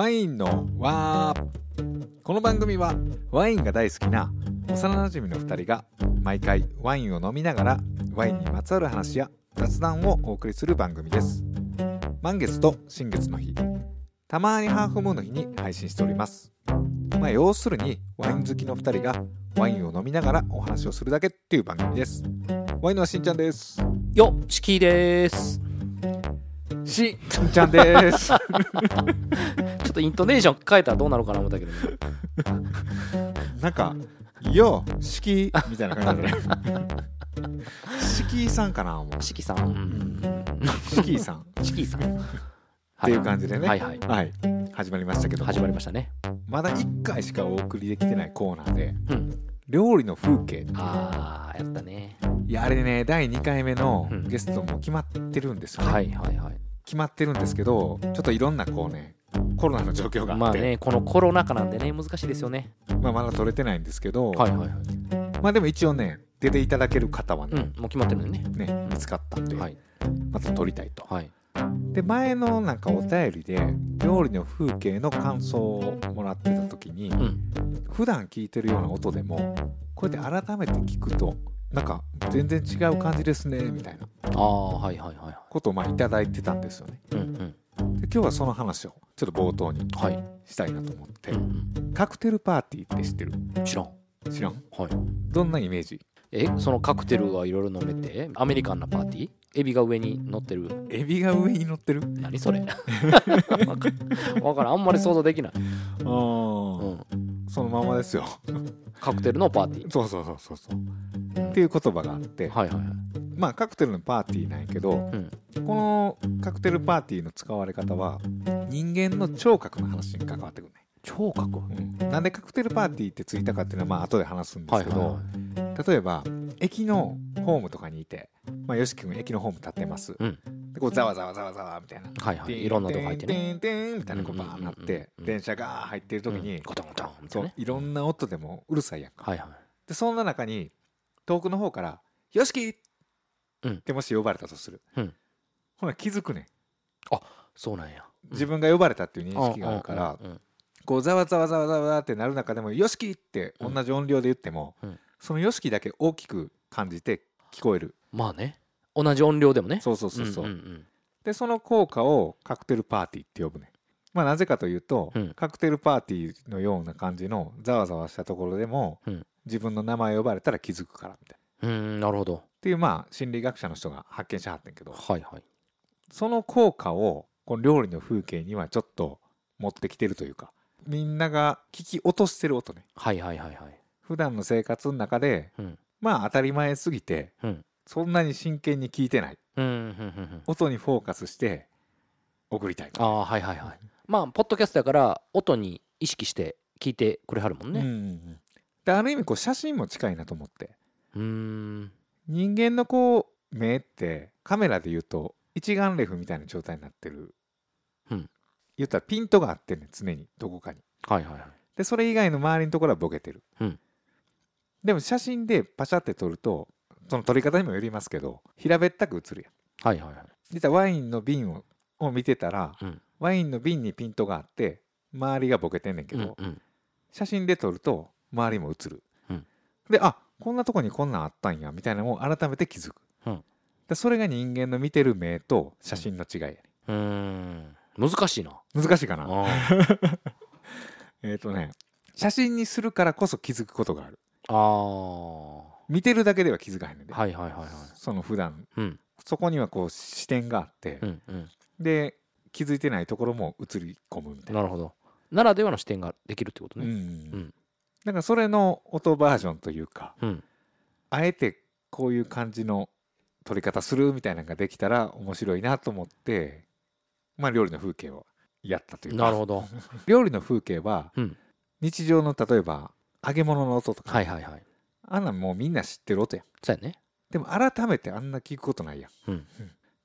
ワインのわーこの番組はワインが大好きな幼なじみの2人が毎回ワインを飲みながらワインにまつわる話や雑談をお送りする番組です。満月と新月の日。たまにハーフムーンの日に配信しております。まあ要するにワイン好きの2人がワインを飲みながらお話をするだけっていう番組です。ワインのはしんちゃんです。よっ、チキーです。しんちゃんです。ち ょっとイントネーション変えたらどうなるかな思ったけど、ね、なんか「よ式」みたいな感じで敷居さんかな思うチキさん。うんさんっチキーさん。ていう感じでねはいはい。はい始まりましたけども始まりましたね。まだ1回しかお送りできてないコーナーでうん。料理の風景あー、やったね。いやあれね第2回目のうんゲストも決まってるんですよね、はいはいはい。決まってるんですけどちょっといろんなこうねコロナの状況があって、まあね、このコロナ禍なんでね、難しいですよね。まあまだ取れてないんですけど、はいはいはい。まあでも一応ね出ていただける方はうん、ね,、もう決まってるんでね。ね見つかったんで、はい。また撮りたいとはい。で前のなんかお便りで料理の風景の感想をもらってた時に、うん。普段聞いてるような音でもこうやって改めて聞くとなんか全然違う感じですねみたいなあー、はいはいはいはことをまあいただいてたんですよねい。うんうん。で今日はその話をちょっと冒頭にはい。したいなと思って、うんカクテルパーティーって知ってる？うん。知らん。知らん？はい。どんなイメージ？え、そのカクテルがいろいろ飲めて、アメリカンなパーティー？エビが上に乗ってる？エビが上に乗ってる？何それ？わからん。あんまり想像できない。あうーん。そのままですよカクテルのパーティー。そうそうそうそうそうっていう言葉があって、はいはいはい。まあカクテルのパーティーなんやけど、うん。このカクテルパーティーの使われ方は人間の聴覚の話に関わってくるね、聴覚？はうん、なんでカクテルパーティーってついたかっていうのはまあ後で話すんですけど、例えば駅のホームとかにいて、まあ、よしき君駅のホーム立ってます、うんでこうざわざわざわざわみたいな、い。はいはい。いろんなとこ入ってね。てんみたいなこうバーンなって電車が入ってる時に、うんゴトンゴトンみたそいうなね。いろんな音でもうるさいやんかはいはい。でそんな中に遠くの方から「よしき!」うんってもし呼ばれたとする、うん。ほら気づくねん。そうなんや。自分が呼ばれたっていう認識があるから、こうざわざわざわざわってなる中でも「よしき!」って同じ音量で言っても、うんその「よしき」だけ大きく感じて聞こえる。まあね。同じ音量でもね。そうそうそうそう、でその効果をカクテルパーティーって呼ぶねまあなぜかというと、うん。カクテルパーティーのような感じのざわざわしたところでも、うん。自分の名前呼ばれたら気づくからみたいな。っうん、なるほど。ていうまあ心理学者の人が発見しはってんけどはいはい。その効果をこの料理の風景にはちょっと持ってきてるというかみんなが聞き落としてる音ねはいはいはいはい。普段の生活の中で、うんまあ当たり前すぎてうん。そんなに真剣に聞いてないうん、うん、うんうん。音にフォーカスして送りたいああ、はいはいはい。まあ、ポッドキャストやから、音に意識して聞いてくれはるもんうんうんうね。んである意味こう写真も近いなと思ってうーん。人間のこう目ってカメラで言うと一眼レフみたいな状態になってる、うん言ったらピントがあってんねん常にどこかにはいはいはい。でそれ以外の周りのところはボケてる、うんでも写真でパシャって撮るとその撮り方にもよりますけど平べったく写るやんはいはいはい。実はワインの瓶をを見てたらうん。ワインの瓶にピントがあって周りがボケてんねんけど、うんうん。写真で撮ると周りも映る、うんであこんなとこにこんなんあったんやみたいなのを改めて気づく、うんでそれが人間の見てる目と写真の違いやね、うーん。難しいな。難しいかなあ えっ、とね写真にするからこそ気づくことがあるあー。見てるだけでは気づかへんねんで、はいはいはいはい。その普段うん。そこにはこう視点があってう、んうん。で気づいてないところも映り込むみたいななるほど。ならではの視点ができるってことうんね。うんだからそれの音バージョンというかうん。あえてこういう感じの撮り方するみたいなのができたら面白いなと思ってまあ料理の風景をやったというかなるほど。料理の風景はうん日常の例えば揚げ物の音とか、はいはいはい。あんなんもうみんな知ってる音やんそうやね。でも改めてあんな聞くことないやん、うん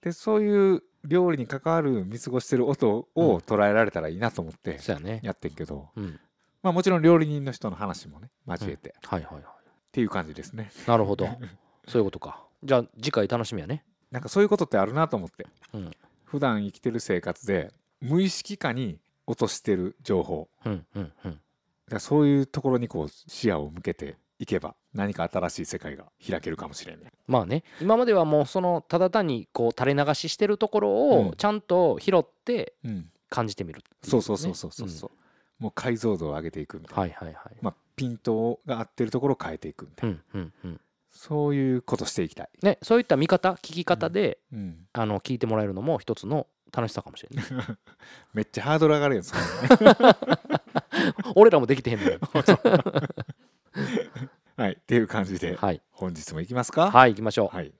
でそういう料理に関わる見過ごしてる音を捉えられたらいいなと思ってやね。やってんけど、うん。まあもちろん料理人の人の話もね交えて、っはいはいはい。ていう感じですね。なるほど。そういうことか。じゃあ次回楽しみやね。なんかそういうことってあるなと思って。うん。普段生きてる生活で無意識化に落としてる情報。うんうんうん。だそういうところにこう視野を向けていけば何か新しい世界が開けるかもしれんねまあね。今まではもうそのただ単にこう垂れ流ししてるところうん。をちゃんと拾ってうん。感じてみるっていそうそうそうそうそう。そう、もう解像度を上げていくみたいな、はいはいはい。まあ、ピントが合ってるところを変えていくみたいな、うんうんうん。そういうことしていきたい、ねそういった見方聞き方でうん、あの聞いてもらえるのも一つの楽しさかもしれない。めっちゃハードル上がるやつ、ね、俺らもできてへんのよ。はいっていう感じではい。本日もいきますか？はい行きましょう。はい。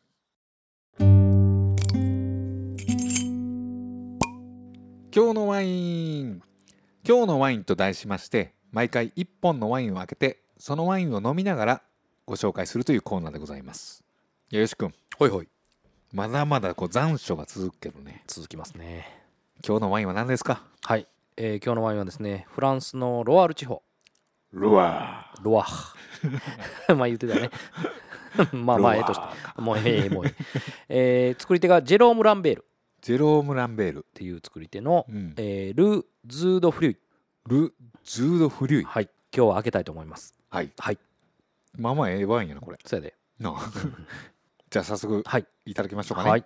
今日のワイン今日のワインと題しまして毎回1本のワインを開けてそのワインを飲みながらご紹介するというコーナーでございます。いやよし君ほいほい。まだまだこう残暑が続くけどね。続きますね。今日のワインは何ですか？はい、えー今日のワインはですねフランスのロワール地方。ルワロワー。まあ言ってたね。まあまあええとして。もうええもうええ。えー作り手がジェローム・ランベール。っジェローム・ランベール、ていう作り手の、うん。えール・ズード・フリュイ。ル・ズード・フリュイ。はい。今日は開けたいと思います。はい。はい。まあまあええワインやなこれ。それで。なあ。じゃあ早速はい。いただきましょうかね、はい。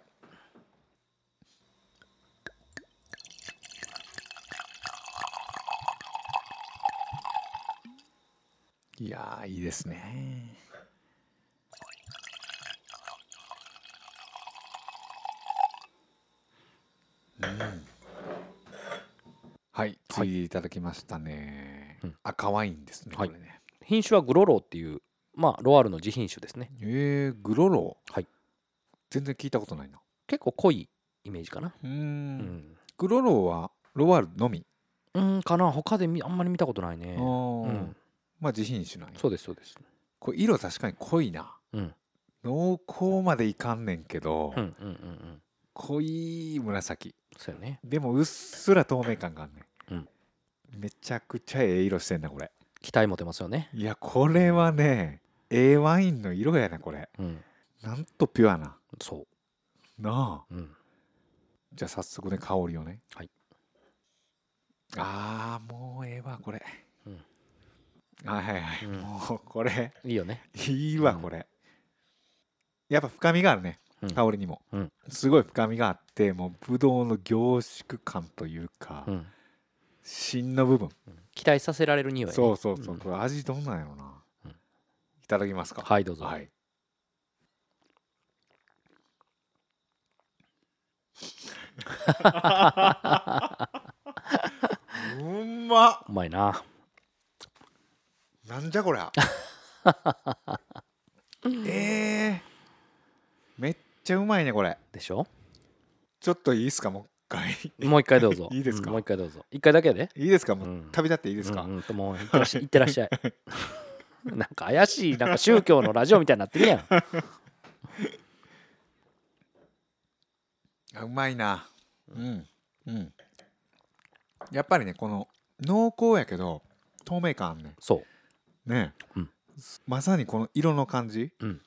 いやーいいですねうんはい。次い。ただきましたね、うん。赤ワインですねこはい。れね、品種はグロローっていうまあロワールの自品種ですね。えー、グロロはい。全然聞いたことないな。結構濃いイメージかな。うーん。うん。グロロはロワールのみ？うんかな。他で見あんまり見たことないね。あー。うん。まあ自品種なんや。そうですそうです。これ色確かに濃いな。うん。濃厚までいかんねんけど、うんうんうんうん濃い紫。そうよね。でもうっすら透明感があんね、うん。めちゃくちゃええ色してんなこれ。期待持てますよね。いやこれはねええワインの色やねこれ。うん。なんとピュアな。そなあ。ううん。じゃあ早速ね香りをね。はい。あーもうええわこれ、うん。あはいはい、うん。もうこれ。いいよね。いいわうん。これ、やっぱ深みがあるね。うん香りにも、うん。すごい深みがあってもうブドウの凝縮感というか、うん。芯の部分。期待させられる匂いね。そうそうそう、うん。これ味どんなんやろな、うん。いただきますか。はいどうぞ。はい。うんまっ。うまいな。なんじゃこりゃ。えー、めっちゃうまいねこれ。でしょ？ちょっといいですか？もう一回。もう一回どうぞ。いいですか？うんもう一回どうぞ。一回だけで？いいですか？もう、うん旅立っていいですか、うんうんともういってらっしゃい。い。ってらっしゃい。なんか怪しいなんか宗教のラジオみたいになってるやん。あうまいな。うん。うん。やっぱりねこの濃厚やけど透明感あんねそう。ね、うん。まさにこの色の感じ、うん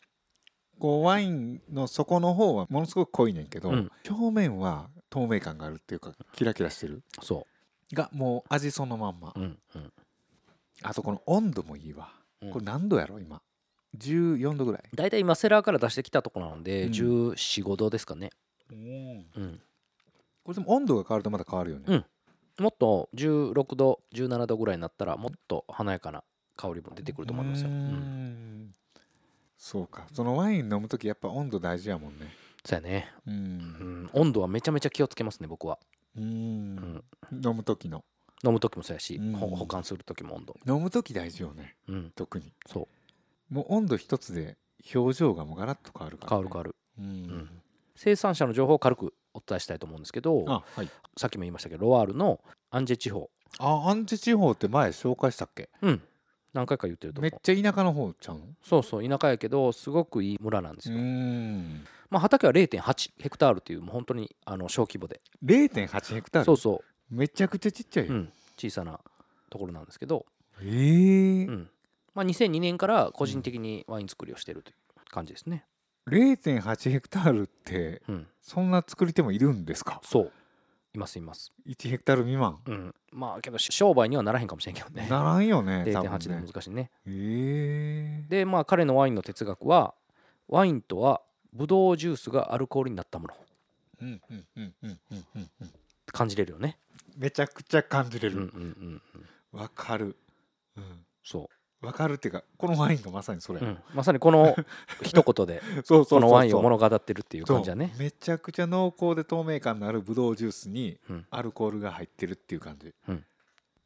こうワインの底の方はものすごく濃いねんけど、うん。表面は透明感があるっていうかキラキラしてる。そがもう味そのまんま、ううんうん。あとこの温度もいいわ、うん。これ何度やろ今？14度ぐらい。大体今セラーから出してきたところなので、うん。1415度ですかね、うんうん、これでも温度が変わるとまた変わるよね、うん。もっと16度17度ぐらいになったらもっと華やかな香りも出てくると思いますよ、うんそうか。そのワイン飲む時やっぱ温度大事やもんね。そうやね、ううん。ん、温度はめちゃめちゃ気をつけますね僕は、うん。うん、飲む時の。飲む時もそうやし、うん。ほ保管する時も温度、飲む時大事よね。うん、特に。そう。もう温度一つで表情がもうガラッと変わるから、る変わる変わる。うん、うん。生産者の情報を軽くお伝えしたいと思うんですけどあはい。さっきも言いましたけどロワールのアンジェ地方。あアンジェ地方って前紹介したっけ？うん何回か言ってるとめっちゃ田舎の方ちゃうんそうそう田舎やけどすごくいい村なんですよ、ん。まあ、畑は0.8ヘクタールっていうもう本当にあの小規模で。0.8ヘクタール？そうそめちゃくちゃちっちゃい。よ、う、うん、小さなところなんですけど、ええ。うん。まあ、2002年から個人的にワイン作りをしてるという感じですね。0.8ヘクタールってうん。そんな作り手もいるんですか？そういますいます。1ヘクタール未満？うん。まあけど商売にはならへんかもしれんけどね。ならんよね多0.8で難しいね。ええでまあ彼のワインの哲学はワインとはブドウジュースがアルコールになったもの。うんうんうんうんうんうんうん。感じれるよね。めちゃくちゃ感じれうんうんるうんうん。わ、かる。うん。そわかるっていうかこのワインがまさにそれ、う、うん、まさにこの 一言で そこのワインを物語ってるっていう感じだね。めちゃくちゃ濃厚で透明感のあるブドウジュースにうん。アルコールが入ってるっていう感じ、うん。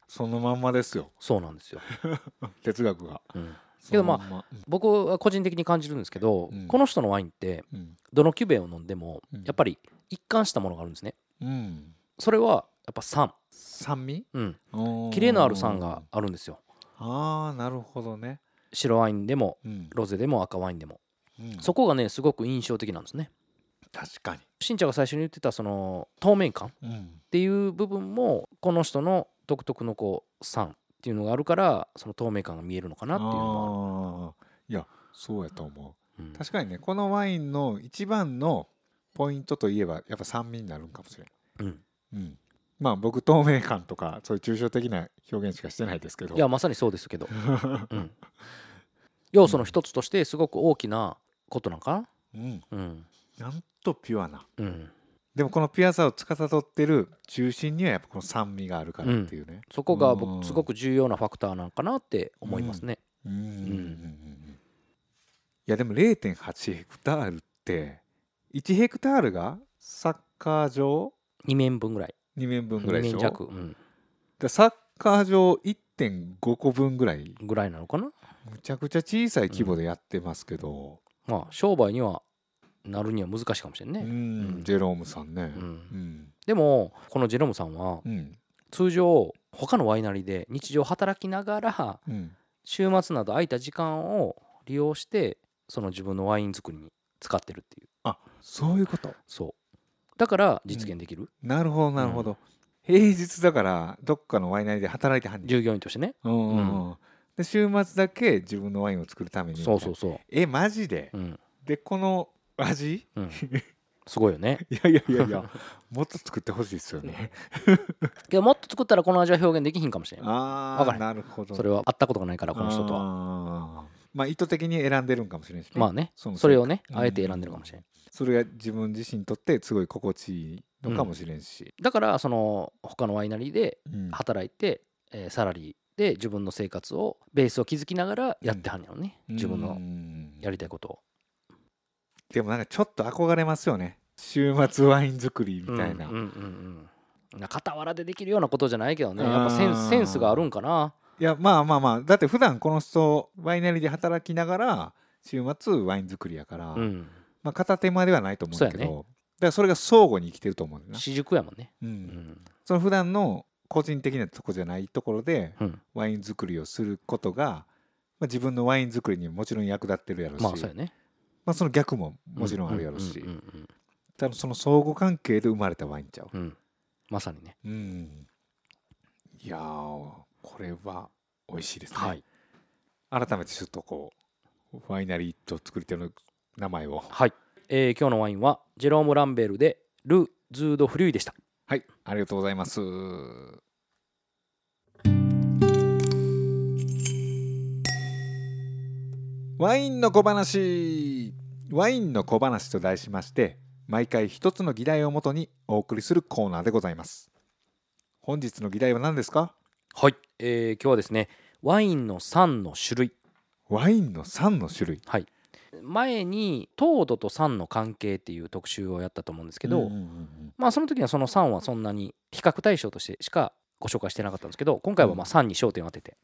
そのまんまですよ。そうなんですよ、哲学が。うん、けどまあま僕は個人的に感じるんですけど、うん。この人のワインってうん。どのキュベを飲んでもうん。やっぱり一貫したものがあるんですね。うん。それはやっぱ酸、酸味？うん、キレのある酸があるんですよああなるほどね、白ワインでもうん。ロゼでも赤ワインでも。うん。そこがねすごく印象的なんですね。確かに、しんちゃんが最初に言ってたその透明感っうん、ていう部分もこの人の独特のこう酸っていうのがあるからその透明感が見えるのかなっていうのもあー。いやそうやと思ある、うん。う確かにねこのワインの一番のポイントといえばやっぱ酸味になるんかもしれん。うん。うん、まあ僕透明感とかそういう抽象的な表現しかしてないですけど。いやまさにそうですけど、うん、要素の一つとしてすごく大きなことなんかうん、なうん。なんとピュアな。うん。でもこのピュアさを司ってる中心にはやっぱこの酸味があるからっていうね、そこがうん。僕すごく重要なファクターなんかなって思いますね、うん。うん。うん。うん。うん。いやでも0.8ヘクタールって1ヘクタールがサッカー場？2面分ぐらい2面分ぐら2いでしょ？面弱、うん、でサッカー場1.5個分ぐらい。ぐらいなのかな？むちゃくちゃ小さい規模でやってますけど、まあ商売にはなるには難しいかもしれんね、うん。うん。ジェロームさんね。うん。うん。でもこのジェロムさんはうん。通常他のワイナリーで日常働きながらうん。週末など空いた時間を利用してその自分のワイン作りに使ってるっていう。あそういうこと。そうだから実現できる、なるほどなるほど、平日だからどっかのワイナリーで働いてはん従業員としてね。うんうんうん。で週末だけ自分のワインを作るために。そうそうそえマジで？ううん、でこの味？うん、すごいよね。いやいやいやいや。もっと作ってほしいですよね。けどもっと作ったらこの味は表現できひんかもしれん。ああわからへん。なるほど。それは会ったことがないからこの人とは。はまあ意図的に選んでるんかもしれんしね。まあね。それをねうん。あえて選んでるかもしれんそれが自分自身にとってすごい心地いいのかもしれんし、だからその他のワイナリーでうん。働いて、えーサラリーで自分の生活をベースを築きながらやってはんやろね、自分うのんやりたいことを。でもなんかちょっと憧れますよね。週末ワイン作りみたいな、うんうんうんうん。な傍らでできるようなことじゃないけどね。やっぱセンセンスがあるんかな。いやまあまあまあ。だって普段この人ワイナリーで働きながら週末ワイン作りやから、うんまあ片手間ではないと思うんだけどそうやだからそれが相互に生きてると思うんだよな、私塾やもんね。う、うん。んその普段の個人的なとこじゃないところでうん。ワイン作りをすることが、まあ、自分のワイン作りにももちろん役立ってるやろうし、まあそうやね。まあその逆ももちろんあるやろうし、うんその相互関係で生まれたワインちゃう。うんうん。まさにね。うん。いやーこれは美味しいですね、はい。改めてちょっとこうワイナリーと作り手の名前を。はい、えー今日のワインはジェローム・ランベルでル・ズード・フリュイでした。はい。ありがとうございます。ワインの小話。ワインの小話と題しまして毎回一つの議題をもとにお送りするコーナーでございます。本日の議題は何ですか？はい、えー今日はですねワインの酸の種類。ワインの3の種類。はい前に糖度と酸の関係っていう特集をやったと思うんですけど、うんうんうんまあその時はその酸はそんなに比較対象としてしかご紹介してなかったんですけど今回はまあ酸に焦点を当てて、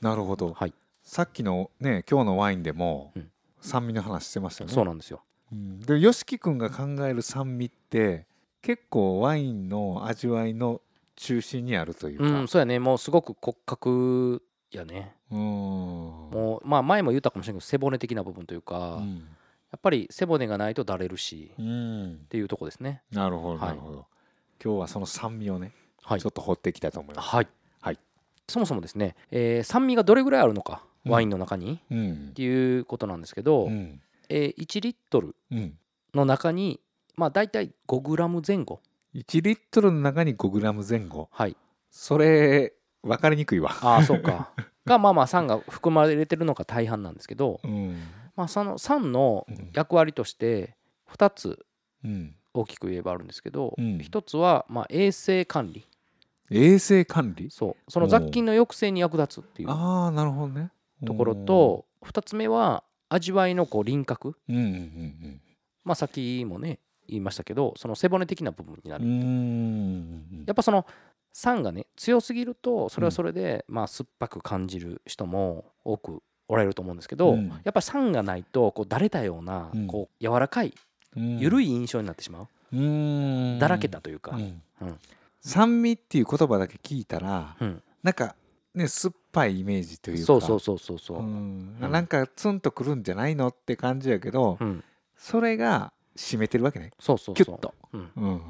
なるほど。はい、さっきのね今日のワインでもうん。酸味の話してましたよね。そうなんですよ。うん。で YOSHIKI 君が考える酸味って結構ワインの味わいの中心にあるというか。うんそうやね。もうすごく骨格やね。うん。もうまあ前も言ったかもしれないけど背骨的な部分というか、やうん。っぱり背骨がないとだれるしっうん。ていうとこですね。なるほどはい。なるほど、今日はその酸味をね、はい。ちょっと掘っていきたいと思います。はい、はい。そもそもですね、えー酸味がどれぐらいあるのかうん。ワインの中に、うん。っていうことなんですけど、うん。えー1リットルうん。の中にまあ大体5グラム前後。1リットルの中に5グラム前後。はい。それ分かりにくいわ。ああそうか。がまあまあ酸が含まれてるのが大半なんですけど、うん。まあ、その酸のうん。役割として2つうん。大きく言えばあるんですけど、うん。1つはまあ衛生管理。衛生管理？そう。その雑菌の抑制に役立つっていうああなるほどね。ところと2つ目は味わいのこう輪郭。うんうんまあさっきもね言いましたけどその背骨的な部分になるやっぱその酸がね強すぎるとそれはそれでまあ酸っぱく感じる人も多くおられると思うんですけど、うん。やっぱり酸がないとこうだれたようなうん。こう柔らかいうん。緩い印象になってしまう、うん。だらけたというか、うん。うん。酸味っていう言葉だけ聞いたらうん。なんかね酸っぱいイメージというか。そうそうそうそうそう、うん。うん。なんかツンとくるんじゃないのって感じやけどうん。それが締めてるわけね。そうそうそう。キュッと。うん、うんうん。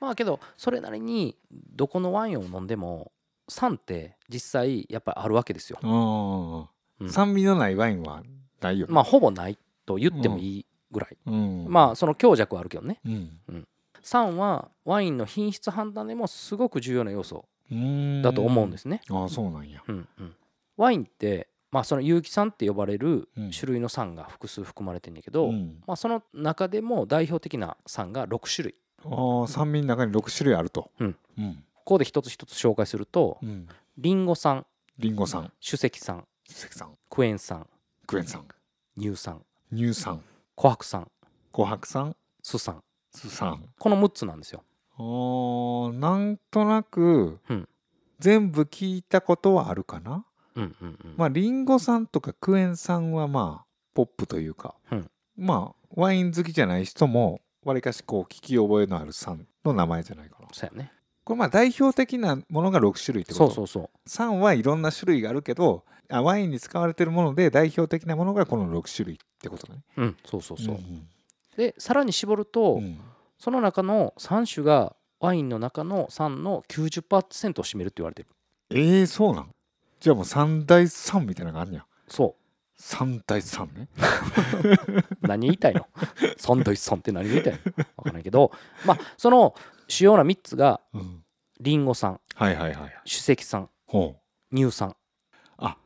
まあけどそれなりにどこのワインを飲んでも酸って実際やっぱりあるわけですよ、うんうん酸味のないワインはないよね。まあほぼないと言ってもいいぐらい、うんまあその強弱はあるけどね。うん。酸はワインの品質判断でもすごく重要な要素うんだと思うんですね、ああそうなんや。うんうん。ワインってまあその有機酸って呼ばれるうん。種類の酸が複数含まれてんだけど、うん。まあ、その中でも代表的な酸が6種類。ああ酸味の中に6種類あると。うん。うん。ここで一つ一つ紹介するとうん。リンゴ酸リンゴ酸酒石酸関酸クエン酸クエン酸乳酸乳酸琥珀酸琥珀酸酢酸酢酸この6つなんですよ。あーなんとなくうん。全部聞いたことはあるかな？うんうんうん。まあリンゴ酸とかクエン酸はまあポップというか、うん。まあワイン好きじゃない人もわりかしこう聞き覚えのある酸の名前じゃないかな。そうやね。これまあ代表的なものが6種類ってこと。そうそうそう。酸はいろんな種類があるけどあワインに使われてるもので代表的なものがこの6種類ってことね。うんそうそうそう、んでさらに絞ると、うん。その中の3種がワインの中の酸の90%を占めるって言われてる。えー、そうなん？じゃあもう三大酸みたいなのがあるん。やそ三大酸ね。う 何言いたいの？3対3って何言いたいの？分からないけど。まあその主要な3つがうん。リンゴ酸はいはいはい酒石酸ほう。乳酸あ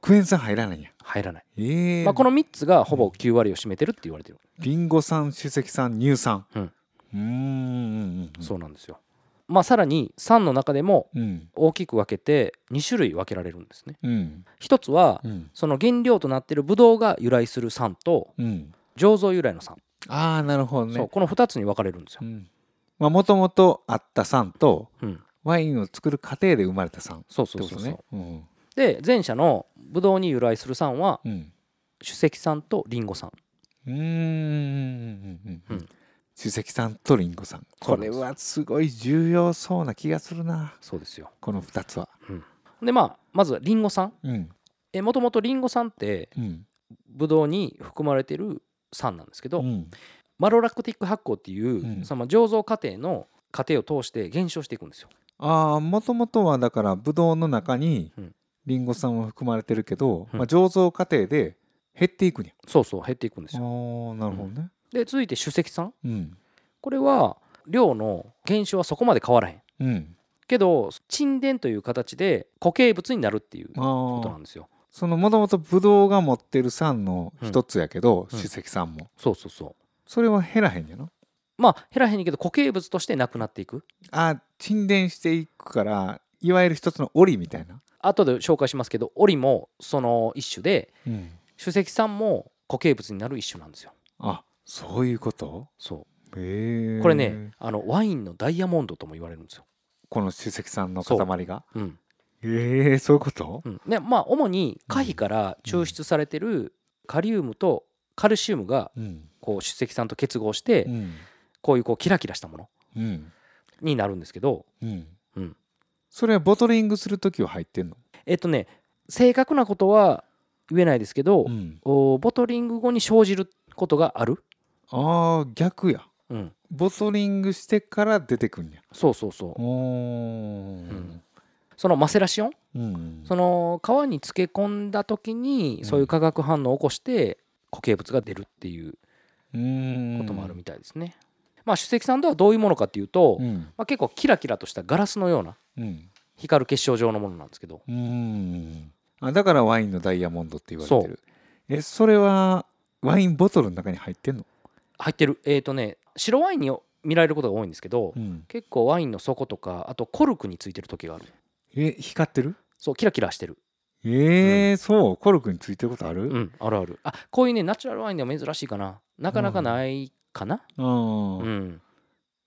クエン酸入らないんや。入らない、えーまあ、この3つがほぼ9割を占めてるって言われてる、リンゴ酸酒石酸乳酸うん。うーんうんうん。そうなんですよまあさらに酸の中でもうん。大きく分けて2種類分けられるんですね。うん。一つはうん。その原料となっているブドウが由来する酸とうん。醸造由来の酸、ああなるほどね。この2つに分かれるんですよ、もともとあった酸とうん、ワインを作る過程で生まれた酸そうそうそうそう、うん。で前者のブドウに由来する酸はうん。酒石酸とリンゴ酸。うーん。うんうんううんん酒石酸とリンゴ酸これはすごい重要そうな気がするな。そうですよ。この2つは。でまあまずはリンゴ酸うん。えもともとリンゴ酸ってうん。ブドウに含まれてる酸なんですけど、うん。マロラクティック発酵っていう、うん。その醸造過程の過程を通して減少していくんですよ。ああもともとはだからブドウの中にうん。リンゴ酸は含まれてるけど、うん。まあ、醸造過程で減っていくんやそうそう減っていくんですあよーなるほどねで続いて酒石酸うん。これは量の減少はそこまで変わらへん。うん。けど沈殿という形で固形物になるっていうことなんですよ。そのもともとブドウが持ってる酸の一つやけど、うん。酒石酸も。そうそうそう。それは減らへんやろ？まあ減らへんけど固形物としてなくなっていく。あー沈殿していくからいわゆる一つの檻みたいな、後で紹介しますけどオリもその一種でうん、酒石酸も固形物になる一種なんですよ。あそういうこと？そへえ。うこれねあのワインのダイヤモンドとも言われるんですよ、この酒石酸の塊が？うん。へえそういうこと？うん、でまあ主に可否から抽出されてるカリウムとカルシウムがうん。こう酒石酸と結合してうん。こういうこうキラキラしたものうん。になるんですけどうん。うん。それはボトリングする時は入ってんの？えっとね正確なことは言えないですけど、ん。おボトリング後に生じることがある、ああ逆や。うん、ボトリングしてから出てくんや。そうそうそう。おー。ん。そのマセラシオン？うん。その皮に漬け込んだ時にそういう化学反応を起こして固形物が出るっていううん。こともあるみたいですね。まあ主石酸とはどういうものかっていうと、うん。まあ、結構キラキラとしたガラスのようなうん。光る結晶状のものなんですけど。うん。あだからワインのダイヤモンドって言われてる。えそれはワインボトルの中に入ってんの、入ってるえっ、とね白ワインに見られることが多いんですけど、うん、結構ワインの底とかあとコルクについてる時がある。え光ってる？そうキラキラしてる。えーそう？コルクについてることある、うんあるある。あこういうねナチュラルワインでは珍しいかな。なかなかないかな？あうーん、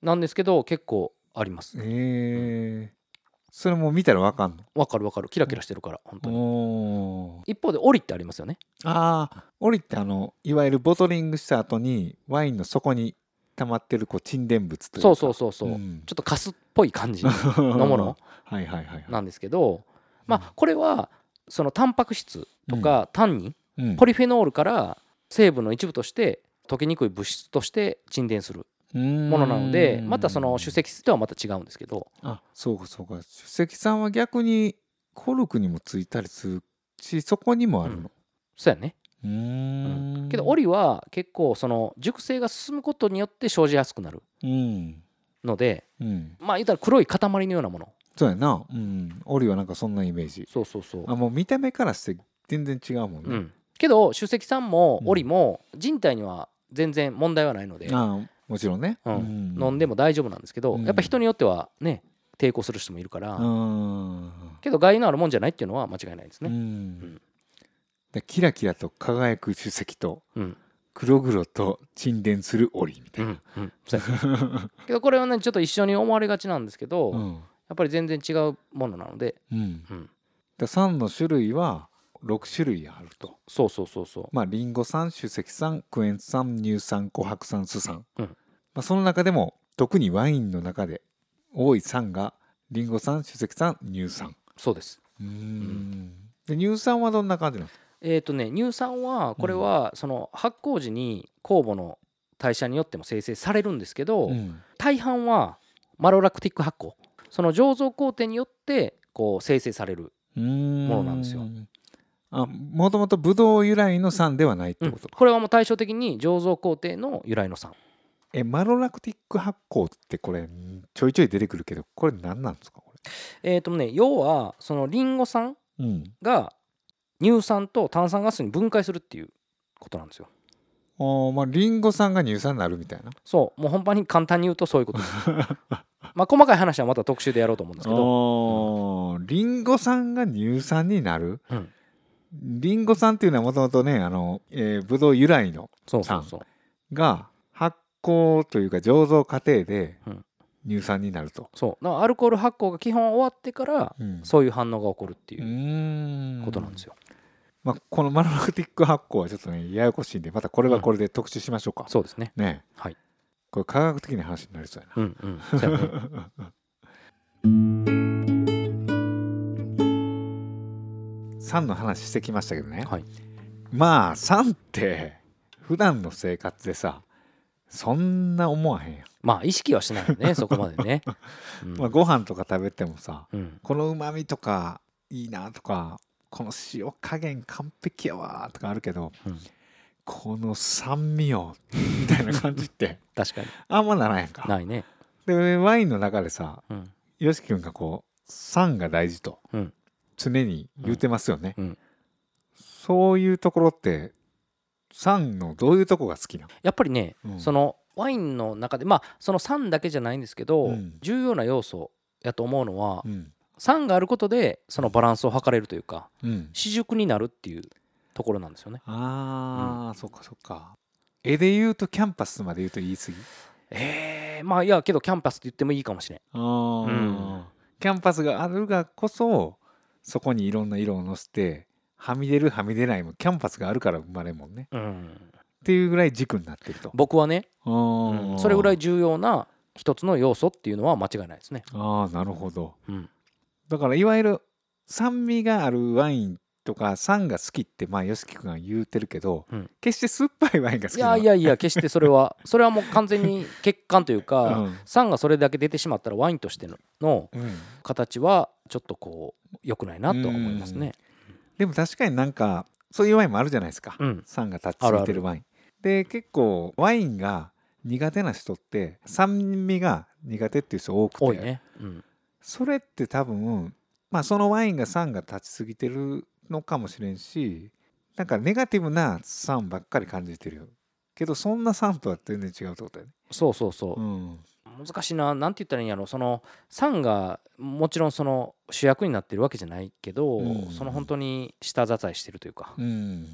なんですけど結構あります。えーそれも見たらわかんわかるわかる。キラキラしてるから本当のに一方でオリってありますよね。ああオリってあのいわゆるボトリングした後にワインの底に溜まってるこう沈殿物というか。そうそうそうそう、ん。ちょっとカスっぽい感じのの もの。はいはいはいはい。なんですけどまあこれはそのタンパク質とかタンニン、うん。ポリフェノールから成分の一部として溶けにくい物質として沈殿するものなのでまたその主石質とはまた違うんですけど。あそうかそうか。主石酸は逆にコルクにもついたりするしそこにもあるの。そうやね。うーん。けどオリは結構その熟成が進むことによって生じやすくなる。うん。のでうん。まあ言ったら黒い塊のようなもの。そうやな。うん。オリはなんかそんなイメージ。そうそうそう。あもう見た目からして全然違うもんね、うん、けど主石酸もうんオリも人体には全然問題はないので、あもちろんね、うん。飲んでも大丈夫なんですけど、うん。やっぱ人によってはね抵抗する人もいるから、うんけど害のあるもんじゃないっていうのは間違いないですうね。ん。でキラキラと輝く主石とうん。黒々と沈殿するオリみたいうんうん。けどこれはねちょっと一緒に思われがちなんですけど、な、やうん。っぱり全然違うものなので、うん、うん、で酸の種類は6種類あると。そうそうそうそう。まあリンゴ酸主石酸クエン酸乳酸琥珀酸酢酸、うんまあ、その中でも特にワインの中で多い酸がリンゴ酸主石酸乳酸そうです。うーん。で乳酸はどんな感じなのえっ、とね乳酸はこれはその発酵時に酵母の代謝によっても生成されるんですけど、うん。大半はマロラクティック発酵その醸造工程によってこう生成されるうーんものなんですよ。あもともとブドウ由来の酸ではないってことか、これはもう対照的に醸造工程の由来の酸えマロラクティック発酵ってこれちょいちょい出てくるけどこれ何なんですかこえっ、とね要はそのリンゴ酸れうん。が乳酸と炭酸ガスに分解するっていうことなんですよ。あーまあリンゴ酸が乳酸になるみたいな？そうもう本当に簡単に言うとそういうことです。まあ細かい話はまた特集でやろうと思うんですけど。あーリンゴ酸が乳酸になる、うん。リンゴ酸っていうのはもともとねあの、えー、ブドウ由来のそうそうそう。が発酵というか醸造過程でうん。乳酸になると、そう。だからアルコール発酵が基本終わってからうん。そういう反応が起こるっていうことなんですよ。まあ、このマロラクティック発酵はちょっとねややこしいんでまたこれはこれで特集しましょうか、そうですね。ねはい。これ科学的な話になりそうやな、うんうん。そうやね。酸の話してきましたけどね、はい。まあ酸って普段の生活でさそんな思わへんやん、まあ意識はしないよね そこまでね。うん。まあ、ご飯とか食べてもさうん。このうまみとかいいなとかこの塩加減完璧やわとかあるけどうん。この酸味よみたいな感じって 確かに。あんまならんやんか。ないね。でワインの中でさうん。よしき君がこう酸が大事とうん。常に言ってますよね、うん。そういうところって酸のどういうとこが好きなの？やっぱりね、うん。そのワインの中でまあその酸だけじゃないんですけど、うん。重要な要素やと思うのは、うん。酸があることでそのバランスを測れるというかうん。試熟になるっていうところなんですよね。あー、そっかそっか。絵で言うとキャンパスまで言うと言い過ぎ？えー、まあいやけどキャンバスって言ってもいいかもしれん。あー、うん。キャンバスがあるがこそそこにいろんな色をのせてはみ出るはみ出ないもキャンバスがあるから生まれるもんね。うん、っていうぐらい軸になってると。僕はね、あうん。ーそれぐらい重要な一つの要素っていうのは間違いないですね。ああなるほど。うん、だからいわゆる酸味があるワインとか酸が好きってまあよしき君が言うてるけど、うん。決して酸っぱいワインが好きい。やいやいや決してそれは それはもう完全に欠陥というか、うん。酸がそれだけ出てしまったらワインとしての形はちょっとこう良くないなとは思いますね。でも確かになんかそういうワインもあるじゃないですか、うん。酸が立ちすぎてるワイン。で結構ワインが苦手な人って酸味が苦手っていう人多くて。多いね。うん。それって多分まあそのワインが酸が立ちすぎてるのかもしれんしなんかネガティブな酸ばっかり感じてるよけどそんな酸とは全然違うってことだよね。そうそうそう。うん難しいななんて言ったらいいんやろその酸がもちろんその主役になってるわけじゃないけど、うん。その本当に下支えしてるというか、うん。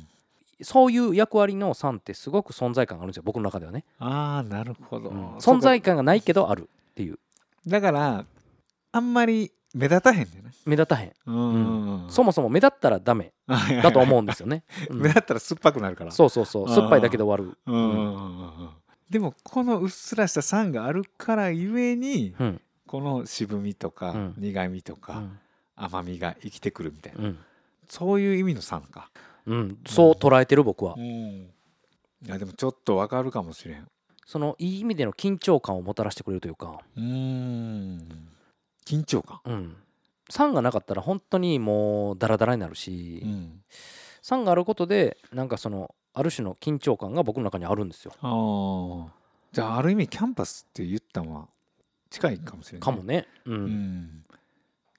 そういう役割の酸ってすごく存在感があるんですよ僕の中ではね、ああなるほど、うん。存在感がないけどあるっていう。だからあんまり目立たへんねんな目立たへん、うん、そもそも目立ったらダメだと思うんですよね、う ん目立ったら酸っぱくなるから。そうそうそう。酸っぱいだけで終わる。うん。うん。うん。うんでもこのうっすらした酸があるからゆえにうん。この渋みとかうん。苦みとかうん。甘みが生きてくるみたいな。うん、そういう意味の酸か。うん、そう捉えてる僕は。うん。いやでもちょっとわかるかもしれん。そのいい意味での緊張感をもたらしてくれるというか、うん。緊張感？うん、酸がなかったら本当にもうダラダラになるし、うん。酸があることでなんかそのある種の緊張感が僕の中にあるんですよ。ああじゃあある意味キャンパスって言ったのは近いかもしれない。かもね。うん、ううん。ん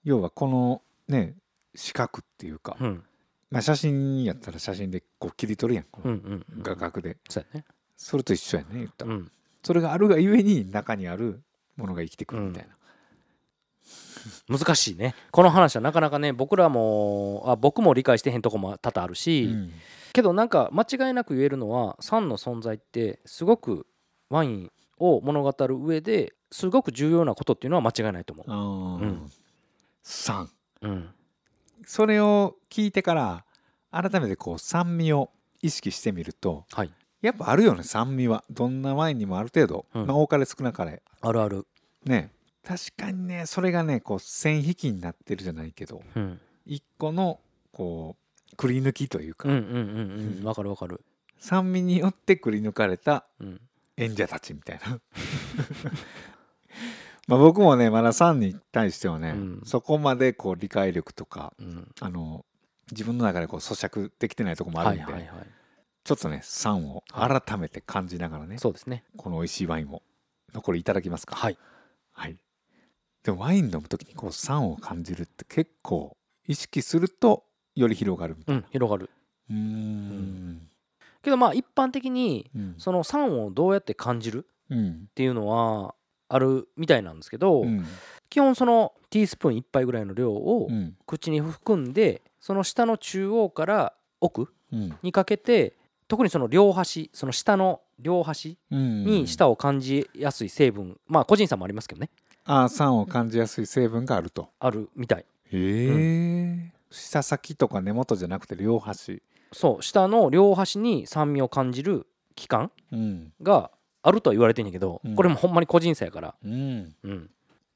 要はこのね四角っていうか、うん。まあ、写真やったら写真でこう切り取るやんこうんのうん画角で。そうやね。それと一緒やね言ったら、うん。それがあるがゆえに中にあるものが生きてくるみたいな、難しいね。この話はなかなかね僕らもあ僕も理解してへんとこも多々あるし、うんけどなんか間違いなく言えるのは酸の存在ってすごくワインを物語る上ですごく重要なことっていうのは間違いないと思あー。うん。酸う。うん、それを聞いてから改めてこう酸味を意識してみるとはい。やっぱあるよね酸味は。どんなワインにもある程度、うん。まあ、多かれ少なかれ。あるある。ね。確かにねそれがねこう線引きになってるじゃないけど。うん、一個のこうくり抜きというか、うんうんうんうんわかるわかる。酸味によってくり抜かれたうん演者たちみたいな まあ僕もねまだ酸に対してはね、うんそこまでこう理解力とかうん、あの自分の中でこう咀嚼できてないとこもあるんで、はいはいはい。ちょっとね酸を改めて感じながらね、そうですね。この美味しいワインを残りいただきますか？はい。はいでもワイン飲む時にこう酸を感じるって結構意識するとより広がるみたいうん、広がる。なうーん。けどまあ一般的にうん。その酸をどうやって感じる？うん。っていうのはあるみたいなんですけど、うん。基本そのティースプーン1杯ぐらいの量をうん。口に含んでその下の中央から奥うん。にかけて特にその両端その下の両端うん。に舌を感じやすい成分まあ個人差もありますけどね。ああ酸を感じやすい成分があると。あるみたい。へえ、下先とか根元じゃなくて両端。そう下の両端に酸味を感じる器官うん。があるとは言われてんねんけど、うん。これもほんまに個人差やから、うん、うん、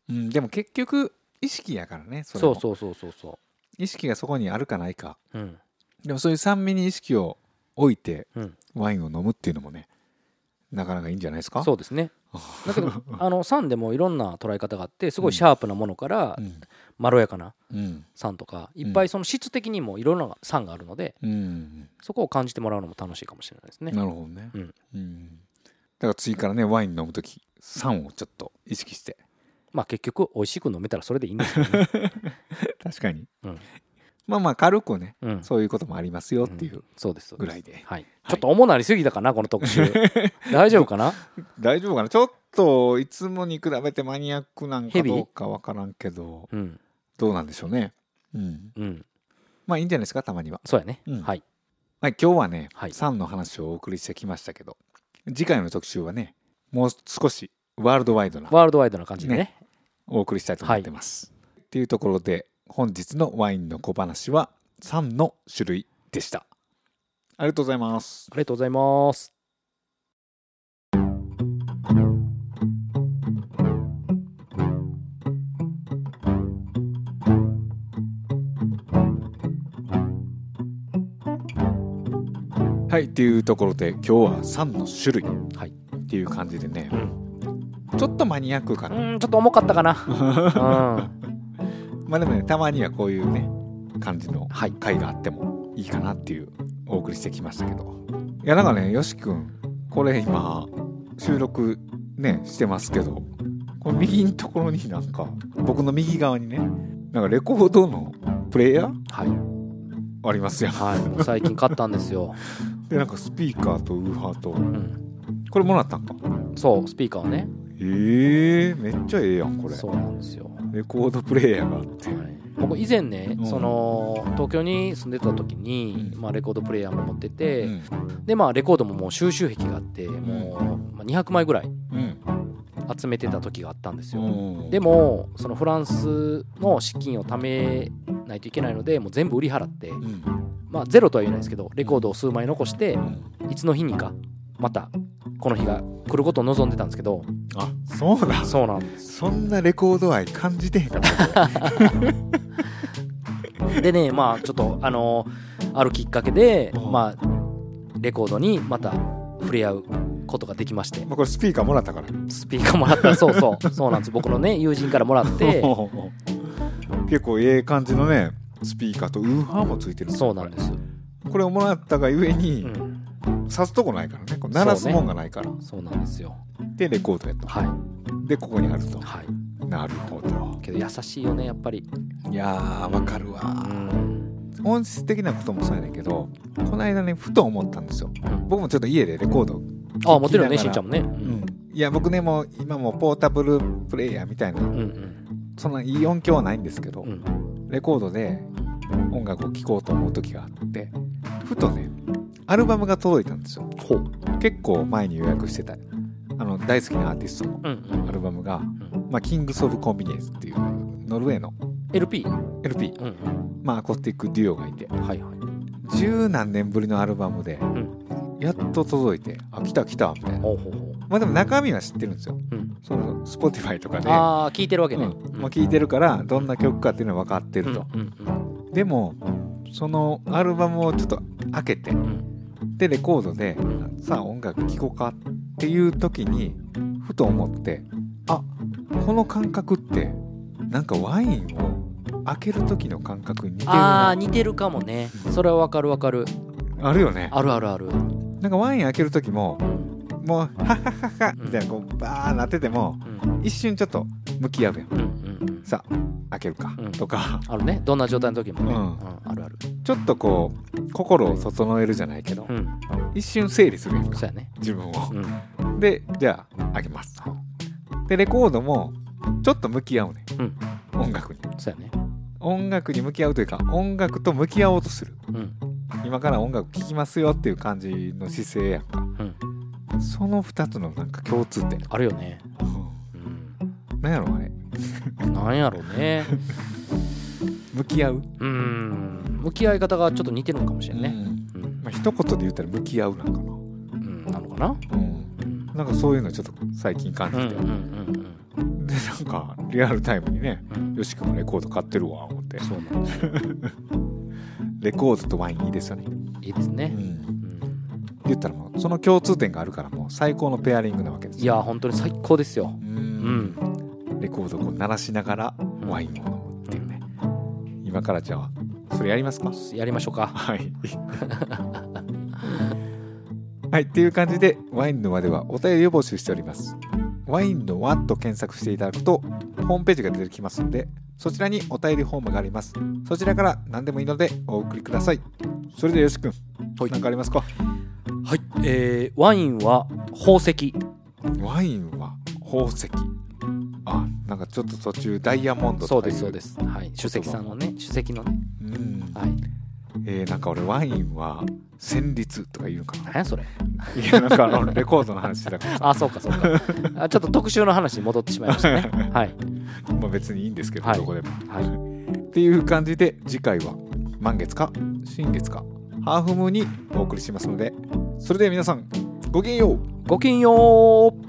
うん、でも結局意識やからねそそうそうそうそうそ意識がそこにあるかないか。う、うん。でもそういう酸味に意識を置いてうん、ワインを飲むっていうのもねなかなかいいんじゃないですか？そうですねだけどあの酸でもいろんな捉え方があってすごいシャープなものからうん。まろやかなうん。酸とかいっぱいその質的にもいろんな酸があるのでうん。そこを感じてもらうのも楽しいかもしれないですね。なるほどね。うん。うん。だから次からねワイン飲む時酸をちょっと意識して。まあ結局美味しく飲めたらそれでいいんですよね。確かに。うんまあまあ軽くねうん。そういうこともありますよっていうぐらいで。はい、ちょっと重なりすぎたかなこの特集。大丈夫かな？大丈夫かな？ちょっといつもに比べてマニアックなんかどうかわからんけどうん。どうなんでしょうね。うん。うん。まあいいんじゃないですかたまには。そうやね、うん。はい。はい今日はね、はい。酸の話をお送りしてきましたけど次回の特集はねもう少しワールドワイドなワールドワイドな感じでね。ねお送りしたいと思ってます。っていうところで本日のワインの小話は3の種類でした。ありがとうございます。ありがとうございます。はいっていうところで今日は3の種類。はい。っていう感じでね。う、ん。ちょっとマニアックかうな。んちょっと重かったかな まあでもねたまにはこういうね感じのはい。回があってもいいかなっていうお送りしてきましたけど。いやなんかねよし君これ今収録ねしてますけどこの右のところになんか僕の右側にねなんかレコードのプレイヤーはい。ありますよはい。最近買ったんですよ、でなんかスピーカーとウーハーと。うん、これもらったんか？そうスピーカーをね。ええめっちゃええやんこれ。そうなんですよ、レコードプレイヤーがあって、はい、僕以前ね、うん。その東京に住んでた時に、うん。まあ、レコードプレイヤーも持ってて、うん。でまあレコードももう収集癖があってもう、まあ、200枚ぐらいうん。集めてた時があったんですよ、うん。でもそのフランスの資金を貯めないといけないのでもう全部売り払って、うん。まあゼロとは言えないですけどレコードを数枚残してうん。いつの日にかまたこの日が来ることを望んでたんですけどあそうだそうなんです。そんなレコード愛感じてへんかった。でねまあちょっとあのあるきっかけでうん。まあレコードにまた触れ合うことができまして。まあこれスピーカーもらったから。スピーカーもらった。そうそう。そうなんです。僕のね友人からもらって。結構ええ感じのねスピーカーとウーハーもついてるそうなんです。すこれをもらったがゆえうにん刺すとこないからね。鳴らすもんがないから、そうなんですよ。でレコードやとはい。でここにあると。はい。なるほど。けど優しいよねやっぱり。いやーわかるわ。うん。本質的なこともそうやねんけどこの間ねふと思ったんですよ。うん。僕もちょっと家でレコードあ持ってるよねしんちゃんもね。ううんん。いや僕ねもう今もうポータブルプレイヤーみたいなうんうん。そんないい音響はないんですけど、うん。レコードで音楽を聴こうと思う時があってふとねアルバムが届いたんですよ。結構前に予約してた。あの大好きなアーティストのアルバムが、うん。まあ、キングス・オブ・コンビニエンスっていうノルウェーの LP LP、うんまあ、アコースティックデュオがいて。うんはいはい。十何年ぶりのアルバムで、ん。やっと届いてあ来た来たみたいな。ほうほうほう。まあでも中身は知ってるんですよ。うん。その Spotify とかで。ああ聞いてるわけね。うん。まあ、聞いてるからどんな曲かっていうのは分かってると、でもそのアルバムをちょっと開けてうんでレコードでんさあ音楽聴こうかっていう時にふと思ってあこの感覚ってなんかワインを開ける時の感覚に似てるあな。あ似てるかもね。それはわかるわかる。あるよね。あるあるある。なんかワイン開ける時もうん。もうハッハッハッハみたいなこうバーなっててもうん。一瞬ちょっと向き合うやん。さあ開けるかうん。とか。あるね。どんな状態の時もね。うん。うん。あるある。ちょっとこう心を整えるじゃないけどうん。一瞬整理するやんか。そうやね。自分を。うん。でじゃあ開けます。でレコードもちょっと向き合うね、うん。音楽に。そうやね。音楽に向き合うというか音楽と向き合おうとする。うん。今から音楽聴きますよっていう感じの姿勢やんか。うん。その2つのなんか共通点、あるよね。うん、うん。なんやろあれなんやろうね。向き合う、うん。向き合い方がちょっと似てるのかもしれんね。うん。うん。まあ一言で言ったら向き合うなんかな、うん。なのかな？うん、うんなんかそういうのちょっと最近感じて、うんうんうんでなんかリアルタイムにねよしくもレコード買ってるわ思って。そうなんですよ。レコードとワインいいですよね、いいですね。うん、うん。言ったらもうその共通点があるからもう最高のペアリングなわけですいや本当に最高ですよ。ううんコードをこう鳴らしながらワインを飲むっていうね、今からじゃあそれやりますか？やりましょうか。はい。はいっていう感じでワインの輪ではお便りを募集しております。ワインの輪と検索していただくとホームページが出てきますのでそちらにお便りフォームがあります。そちらから何でもいいのでお送りください。それではよしくんはい。何かありますか？はい。えーワインは宝石。ワインは宝石あなんかちょっと途中ダイヤモンドとかいう。そうですそうです。はい。主席さんのね主席のね。うん。はい。えー、なんか俺ワインは旋律とか言うか何やそれ。ないやなんかあのレコードの話してたから。さ あそうかそうか。あちょっと特集の話に戻ってしまいましたね。はい。まあ別にいいんですけど、はい。どこでも。はい。っていう感じで次回は満月か新月か。ハーフムーンにお送りしますのでそれでは皆さんごきげんよう。ごきげんよう